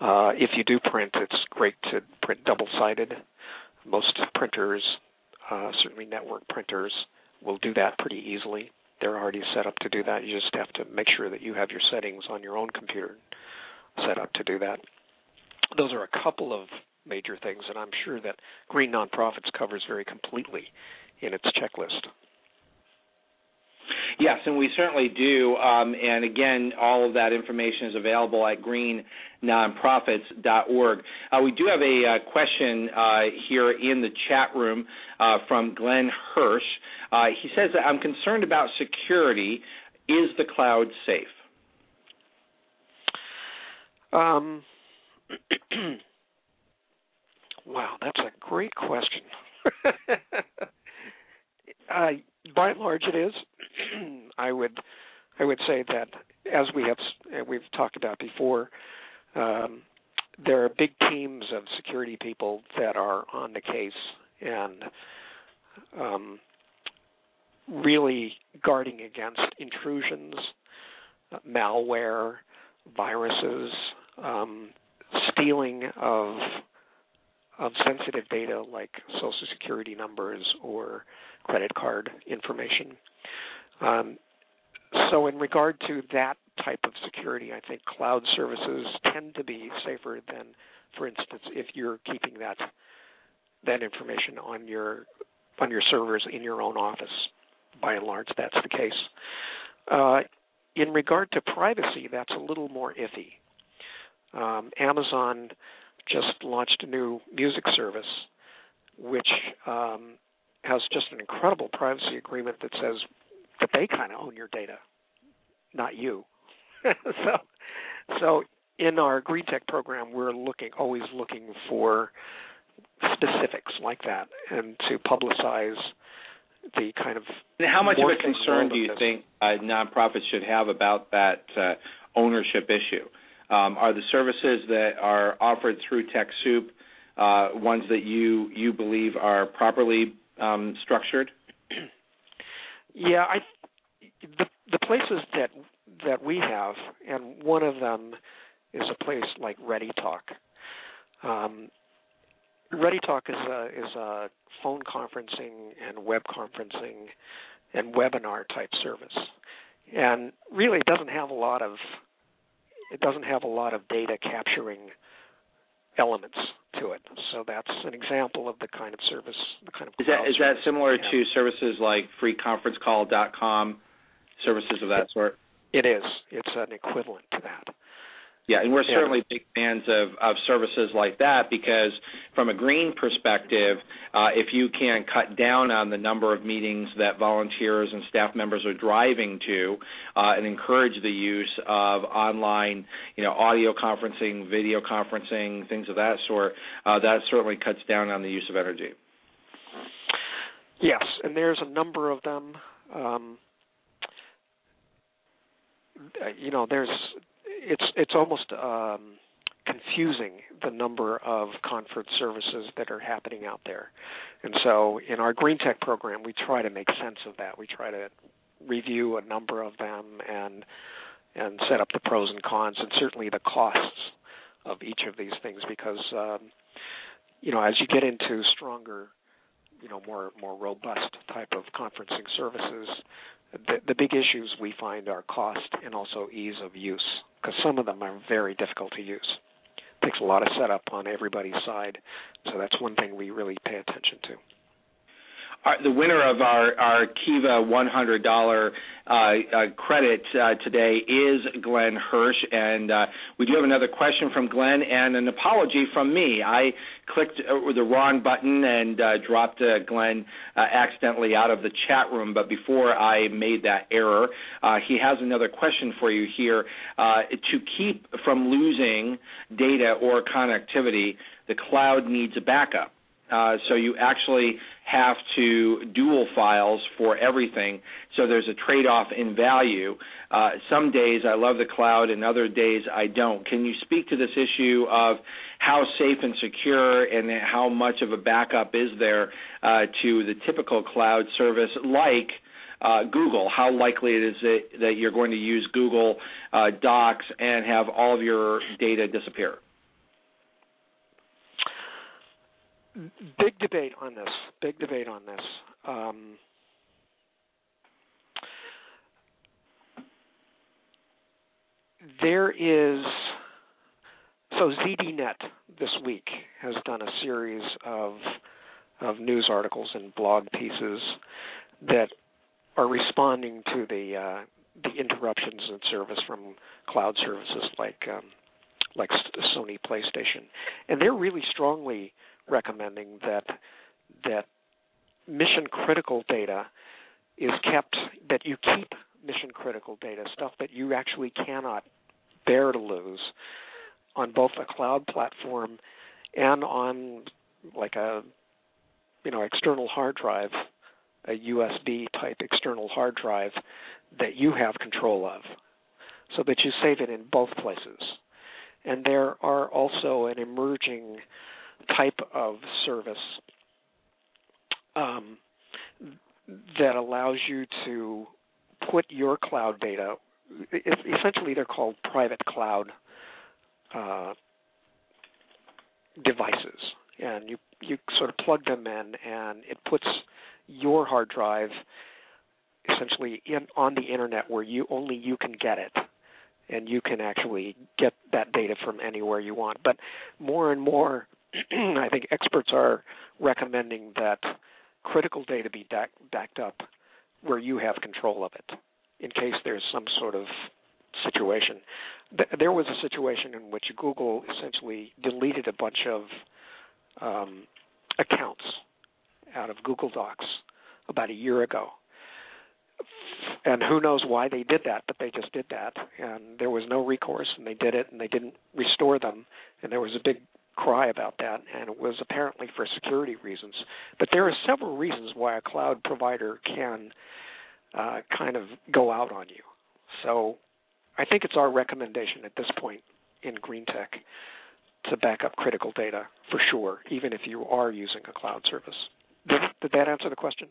Uh, if you do print, it's great to print double-sided. Most printers, uh, certainly network printers, will do that pretty easily. they're already set up to do that. You just have to make sure that you have your settings on your own computer set up to do that. Those are a couple of major things, and I'm sure that Green Nonprofits covers very completely in its checklist. Yes, and we certainly do. Um, and again, all of that information is available at greennonprofits.org. Uh, we do have a uh, question uh, here in the chat room uh, from Glenn Hirsch. Uh, he says that I'm concerned about security. Is the cloud safe? Um, (clears throat) wow, that's a great question. (laughs) uh, by and large, it is. (clears throat) I would I would say that as we have we've talked about before, um, there are big teams of security people that are on the case and um, really guarding against intrusions, uh, malware, viruses, um, stealing of of sensitive data like social security numbers or credit card information. Um, so, in regard to that type of security, I think cloud services tend to be safer than, for instance, if you're keeping that that information on your on your servers in your own office. By and large, that's the case. Uh, in regard to privacy, that's a little more iffy. Um, Amazon just launched a new music service, which um, has just an incredible privacy agreement that says that they kind of own your data, not you. (laughs) so, so in our Green Tech program, we're looking always looking for specifics like that and to publicize the kind of. And how much of a concern do you think uh, nonprofits should have about that uh, ownership issue? Um, are the services that are offered through TechSoup uh, ones that you you believe are properly um, structured? (clears throat) Yeah, I the the places that that we have, and one of them is a place like ReadyTalk. Um, ReadyTalk is a is a phone conferencing and web conferencing and webinar type service, and really it doesn't have a lot of it doesn't have a lot of data capturing elements to it. So that's an example of the kind of service, the kind of is that is that similar to services like freeconferencecall.com, services of that sort? It is. It's an equivalent to that. Yeah, and we're certainly big fans of, of services like that because, from a green perspective, uh, if you can cut down on the number of meetings that volunteers and staff members are driving to, uh, and encourage the use of online, you know, audio conferencing, video conferencing, things of that sort, uh, that certainly cuts down on the use of energy. Yes, and there's a number of them. Um, you know, there's it's it's almost um, confusing the number of conference services that are happening out there. And so in our Green Tech program, we try to make sense of that. We try to review a number of them and and set up the pros and cons and certainly the costs of each of these things because um, you know as you get into stronger you know more more robust type of conferencing services the, the big issues we find are cost and also ease of use because some of them are very difficult to use. It takes a lot of setup on everybody's side, so that's one thing we really pay attention to. Our, the winner of our, our Kiva $100 uh, uh, credit uh, today is Glenn Hirsch, and uh, we do have another question from Glenn and an apology from me. I clicked uh, the wrong button and uh, dropped Glenn accidentally out of the chat room, but before I made that error, he has another question for you here. to keep from losing data or connectivity, the cloud needs a backup. Uh, so you actually have to dual files for everything. So there's a trade-off in value. Uh, some days I love the cloud, and other days I don't. Can you speak to this issue of how safe and secure, and how much of a backup is there uh, to the typical cloud service like? Uh, Google, how likely it is that, that you're going to use Google uh, Docs and have all of your data disappear? big debate on this. Big debate on this. Um, there is so ZDNet this week has done a series of of news articles and blog pieces that are responding to the uh, the interruptions in service from cloud services like um, like Sony PlayStation, and they're really strongly recommending that that mission critical data is kept that you keep mission critical data stuff that you actually cannot bear to lose on both a cloud platform and on like a you know external hard drive a USB type external hard drive that you have control of so that you save it in both places. And there are also an emerging type of service um, that allows you to put your cloud data. Essentially, they're called private cloud uh, devices, and you you sort of plug them in, and it puts your hard drive essentially in on the internet where you only you can get it and you can actually get that data from anywhere you want. But more and more, (clears throat) I think experts are recommending that critical data be back, backed up where you have control of it in case there's some sort of situation. There was a situation in which Google essentially deleted a bunch of um, accounts out of Google Docs about a year ago. And who knows why they did that, but they just did that, and there was no recourse, and they did it, and they didn't restore them, and there was a big cry about that, and it was apparently for security reasons. But there are several reasons why a cloud provider can uh, kind of go out on you. So I think it's our recommendation at this point in green tech to back up critical data for sure, even if you are using a cloud service. Did, did that answer the question?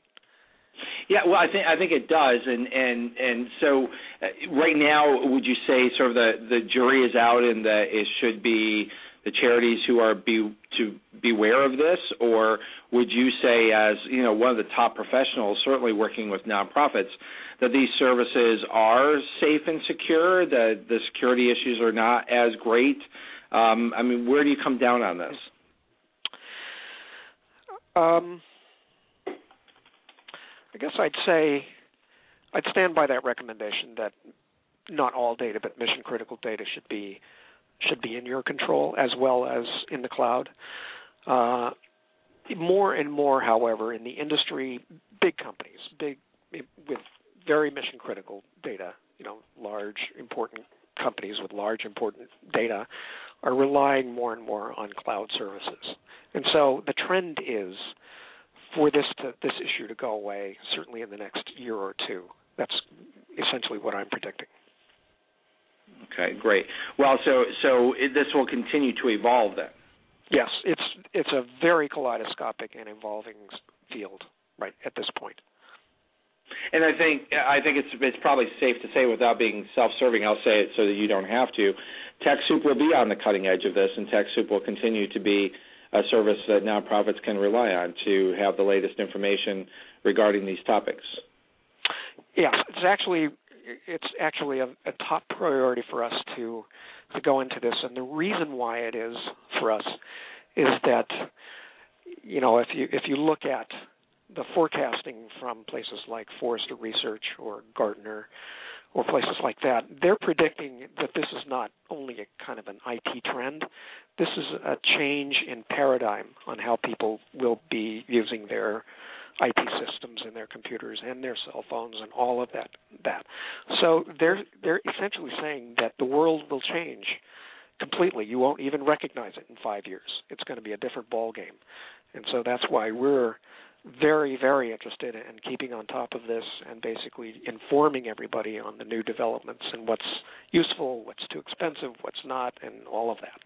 Yeah, well, I think I think it does, and and and so uh, right now, would you say sort of the the jury is out, and that it should be the charities who are be to beware of this, or would you say, as you know, one of the top professionals, certainly working with nonprofits, that these services are safe and secure, that the security issues are not as great? Um, I mean, where do you come down on this? Um, I guess I'd say I'd stand by that recommendation that not all data, but mission critical data should be should be in your control as well as in the cloud. Uh, more and more, however, in the industry, big companies, big with very mission critical data, you know, large important companies with large important data are relying more and more on cloud services. And so the trend is for this to, this issue to go away, certainly in the next year or two. That's essentially what I'm predicting. Okay, great. Well, so so it, this will continue to evolve then. Yes, it's it's a very kaleidoscopic and evolving field right at this point. And I think I think it's it's probably safe to say without being self-serving, I'll say it so that you don't have to. TechSoup will be on the cutting edge of this, and TechSoup will continue to be a service that nonprofits can rely on to have the latest information regarding these topics. Yes, it's actually it's actually a, a top priority for us to to go into this, and the reason why it is for us is that you know if you if you look at the forecasting from places like Forrester Research or Gartner or places like that, they're predicting that this is not only a kind of an IT trend, this is a change in paradigm on how people will be using their IT systems and their computers and their cell phones and all of that that. So they're they're essentially saying that the world will change completely. You won't even recognize it in 5 years. It's going to be a different ball game. And so that's why we're very, very interested in keeping on top of this and basically informing everybody on the new developments and what's useful, what's too expensive, what's not, and all of that.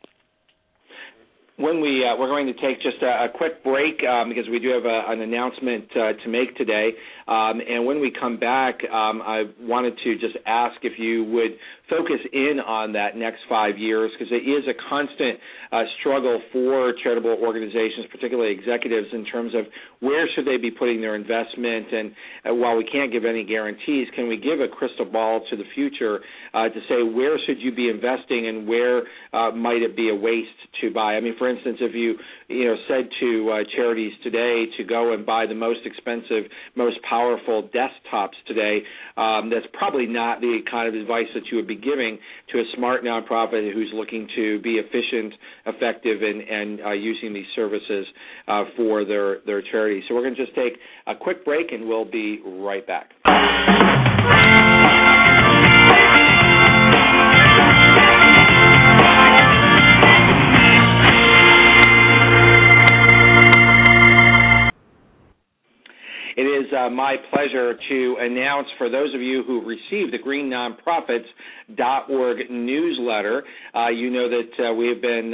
When we uh, we're going to take just a, a quick break um, because we do have a, an announcement uh, to make today. Um, and when we come back, um, I wanted to just ask if you would focus in on that next five years because it is a constant uh, struggle for charitable organizations, particularly executives, in terms of where should they be putting their investment. And uh, while we can't give any guarantees, can we give a crystal ball to the future uh, to say where should you be investing and where uh, might it be a waste to buy? I mean, for instance, if you you know said to uh, charities today to go and buy the most expensive, most powerful desktops today, um, that's probably not the kind of advice that you would be giving to a smart nonprofit who's looking to be efficient, effective, and, and uh, using these services uh, for their their charity. So we're going to just take a quick break, and we'll be right back. It is uh, my pleasure to announce for those of you who received the greennonprofits.org newsletter, uh, you know that uh, we have been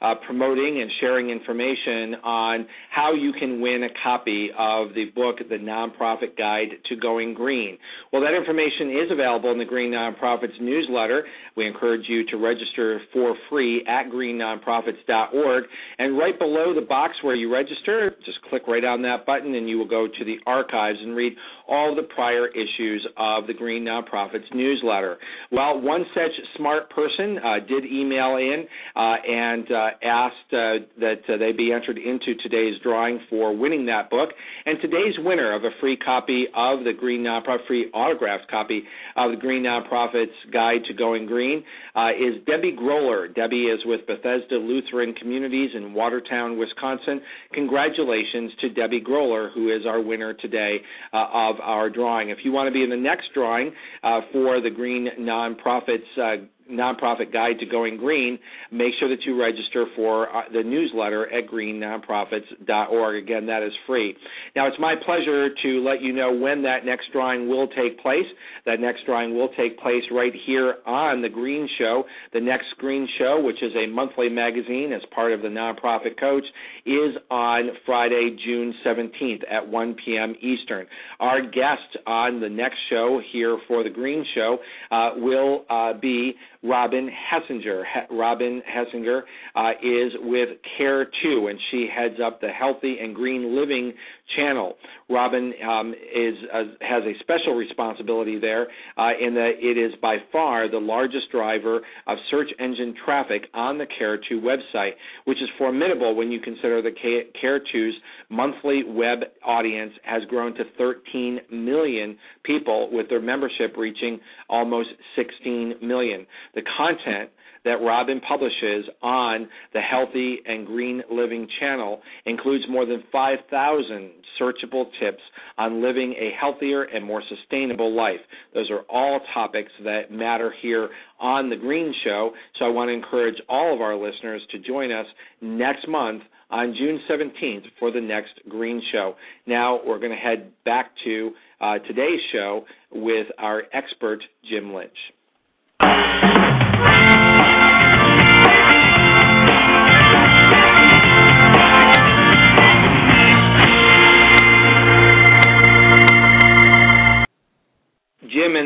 uh, promoting and sharing information on how you can win a copy of the book, The Nonprofit Guide to Going Green. Well, that information is available in the Green Nonprofits newsletter. We encourage you to register for free at greennonprofits.org. And right below the box where you register, just click right on that button and you will go to the archives and read all the prior issues of the Green Nonprofits newsletter. Well, one such smart person uh, did email in uh, and uh, asked uh, that uh, they be entered into today's drawing for winning that book. And today's winner of a free copy of the Green Nonprofit, free autographed copy of the Green Nonprofits Guide to Going Green uh, is Debbie Groller. Debbie is with Bethesda Lutheran Communities in Watertown, Wisconsin. Congratulations to Debbie Groller, who is our winner today of our drawing. If you want to be in the next drawing uh, for the Green Nonprofits uh, nonprofit guide to going green, make sure that you register for uh, the newsletter at greennonprofits.org. Again, that is free. Now, it's my pleasure to let you know when that next drawing will take place. That next drawing will take place right here on The Green Show. The next Green Show, which is a monthly magazine as part of the Nonprofit Coach, is on Friday, June 17th at 1 p.m. Eastern. Our guest on the next show here for The Green Show uh, will uh, be Robin Hessinger. He- Robin Hessinger uh, is with Care2, and she heads up the Healthy and Green Living channel. Robin um, is uh, has a special responsibility there uh, in that it is by far the largest driver of search engine traffic on the Care2 website, which is formidable when you consider that Care2's monthly web audience has grown to 13 million people, with their membership reaching almost 16 million. The content that Robin publishes on the Healthy and Green Living channel includes more than 5,000 searchable tips on living a healthier and more sustainable life. Those are all topics that matter here on The Green Show, so I want to encourage all of our listeners to join us next month on June 17th for the next Green Show. Now we're going to head back to uh, today's show with our expert, Jim Lynch.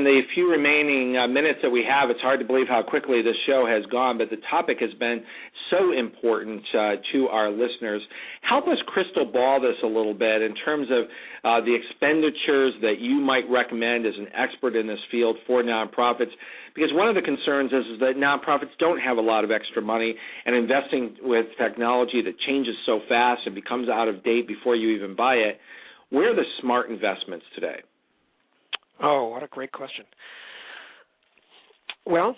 In the few remaining uh, minutes that we have, it's hard to believe how quickly this show has gone, but the topic has been so important uh, to our listeners. Help us crystal ball this a little bit in terms of uh, the expenditures that you might recommend as an expert in this field for nonprofits. Because one of the concerns is, is that nonprofits don't have a lot of extra money, and investing with technology that changes so fast and becomes out of date before you even buy it, where are the smart investments today? Oh, what a great question. Well,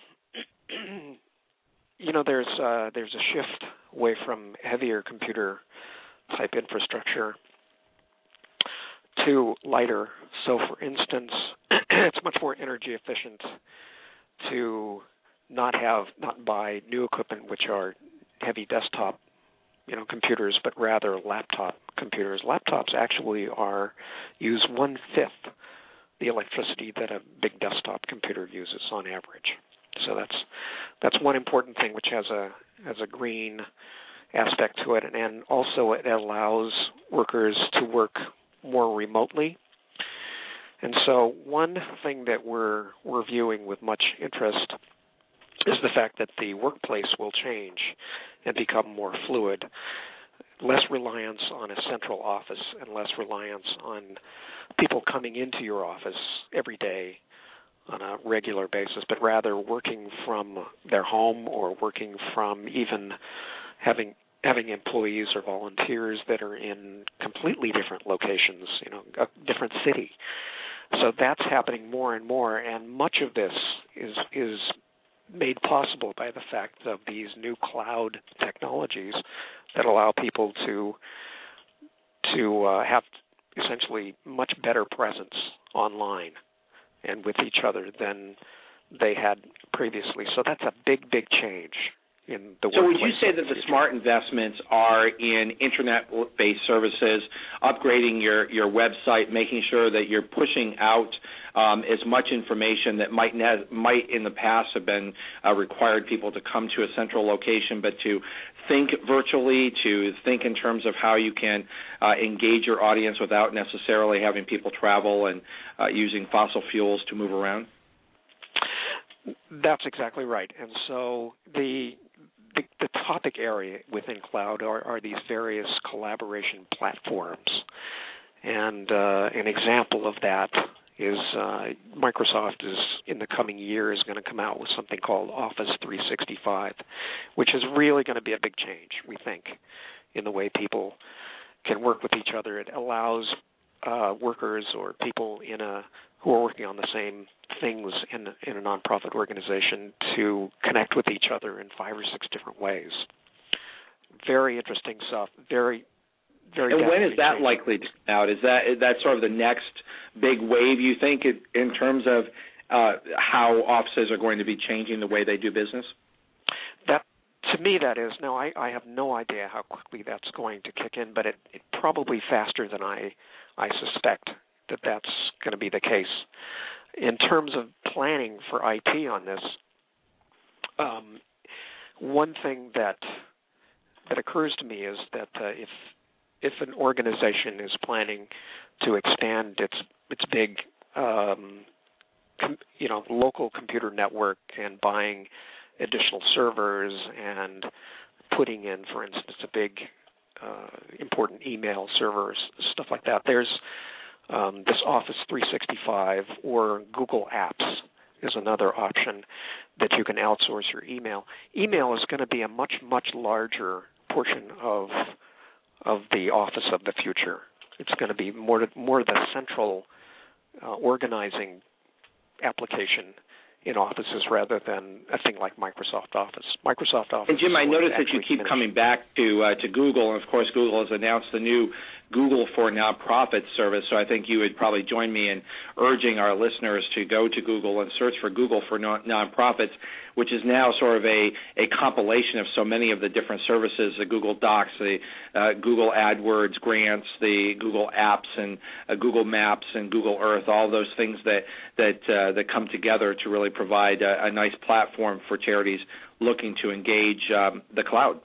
(clears throat) you know, there's uh, there's a shift away from heavier computer type infrastructure to lighter. So, for instance, (clears throat) it's much more energy efficient to not have not buy new equipment which are heavy desktop you know computers but rather laptop computers laptops actually are use one fifth the electricity that a big desktop computer uses on average. So that's that's one important thing which has a has a green aspect to it, and also it allows workers to work more remotely. And so, one thing that we're we're viewing with much interest is the fact that the workplace will change and become more fluid, less reliance on a central office and less reliance on people coming into your office every day on a regular basis, but rather working from their home or working from even having having employees or volunteers that are in completely different locations, you know, a different city. So that's happening more and more, and much of this is is made possible by the fact of these new cloud technologies that allow people to to uh, have essentially much better presence online and with each other than they had previously. So that's a big, big change in the world. so would you say that the, the smart investments are in internet-based services, upgrading your your website, making sure that you're pushing out um, as much information that might ne- might in the past have been uh, required people to come to a central location, but to think virtually, to think in terms of how you can uh, engage your audience without necessarily having people travel and uh, using fossil fuels to move around. That's exactly right. And so the the, the topic area within cloud are, are these various collaboration platforms. And uh, an example of that is uh, Microsoft is in the coming year is going to come out with something called Office 365, which is really going to be a big change, we think, in the way people can work with each other. It allows uh, workers or people in a who are working on the same things in in a nonprofit organization to connect with each other in five or six different ways. Very interesting stuff. Very very. And when is that likely to come out? Is that is that sort of the next big wave you think in terms of uh, how offices are going to be changing the way they do business? That to me that is. Now I, I have no idea how quickly that's going to kick in, but it, it probably faster than I I suspect that that's going to be the case. In terms of planning for IT on this, um, one thing that that occurs to me is that uh, if if an organization is planning to expand its its big um, com, you know local computer network and buying additional servers and putting in, for instance, a big uh, important email servers, stuff like that. There's um, this Office 365 or Google Apps is another option that you can outsource your email. Email is going to be a much much larger portion of of the office of the future. It's going to be more more the central uh, organizing application in offices rather than a thing like Microsoft Office. Microsoft Office. And Jim, I noticed that you keep finish. coming back to uh, to Google, and of course, Google has announced the new Google for Nonprofits service. So I think you would probably join me in urging our listeners to go to Google and search for Google for non- Nonprofits, which is now sort of a, a compilation of so many of the different services: the Google Docs, the uh, Google AdWords grants, the Google Apps, and uh, Google Maps, and Google Earth. All those things that that uh, that come together to really provide a, a nice platform for charities looking to engage um, the cloud.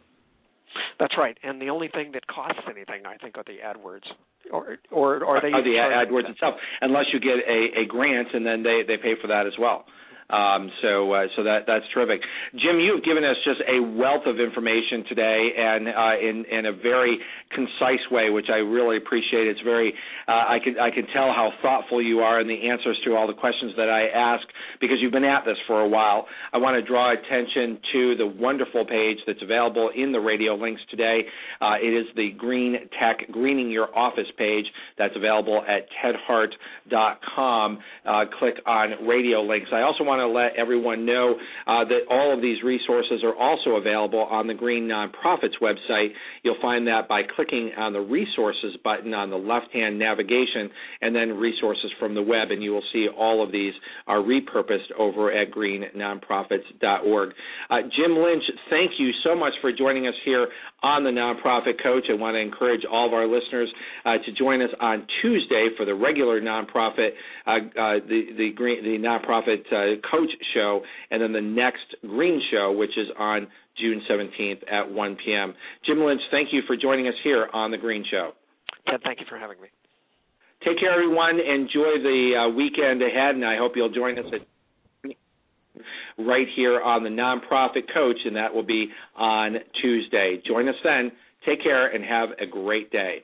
That's right. And the only thing that costs anything, I think, are the AdWords, or or are they? Are the AdWords itself, unless you get a, a grant and then they they pay for that as well. Um, so uh, so that that's terrific. Jim, you've given us just a wealth of information today, and uh, in in a very concise way, which I really appreciate. It's very uh, I can I can tell how thoughtful you are in the answers to all the questions that I ask because you've been at this for a while. I want to draw attention to the wonderful page that's available in the radio links today. Uh, it is the Green Tech Greening Your Office page that's available at tedhart.com. Uh, click on radio links. I also want to let everyone know uh, that all of these resources are also available on the Green Nonprofits website. You'll find that by clicking on the resources button on the left hand navigation and then resources from the web, and you will see all of these are repurposed over at greennonprofits.org. Uh, Jim Lynch, thank you so much for joining us here on the Nonprofit Coach. I want to encourage all of our listeners uh, to join us on Tuesday for the regular nonprofit, uh, uh the the green the nonprofit uh, Coach show, and then the next Green show, which is on June 17th at 1 p.m. Jim Lynch, thank you for joining us here on The Green Show. Ted, thank you for having me. Take care, everyone. Enjoy the uh, weekend ahead, and I hope you'll join us at right here on the Nonprofit Coach, and that will be on Tuesday. Join us then. Take care and have a great day.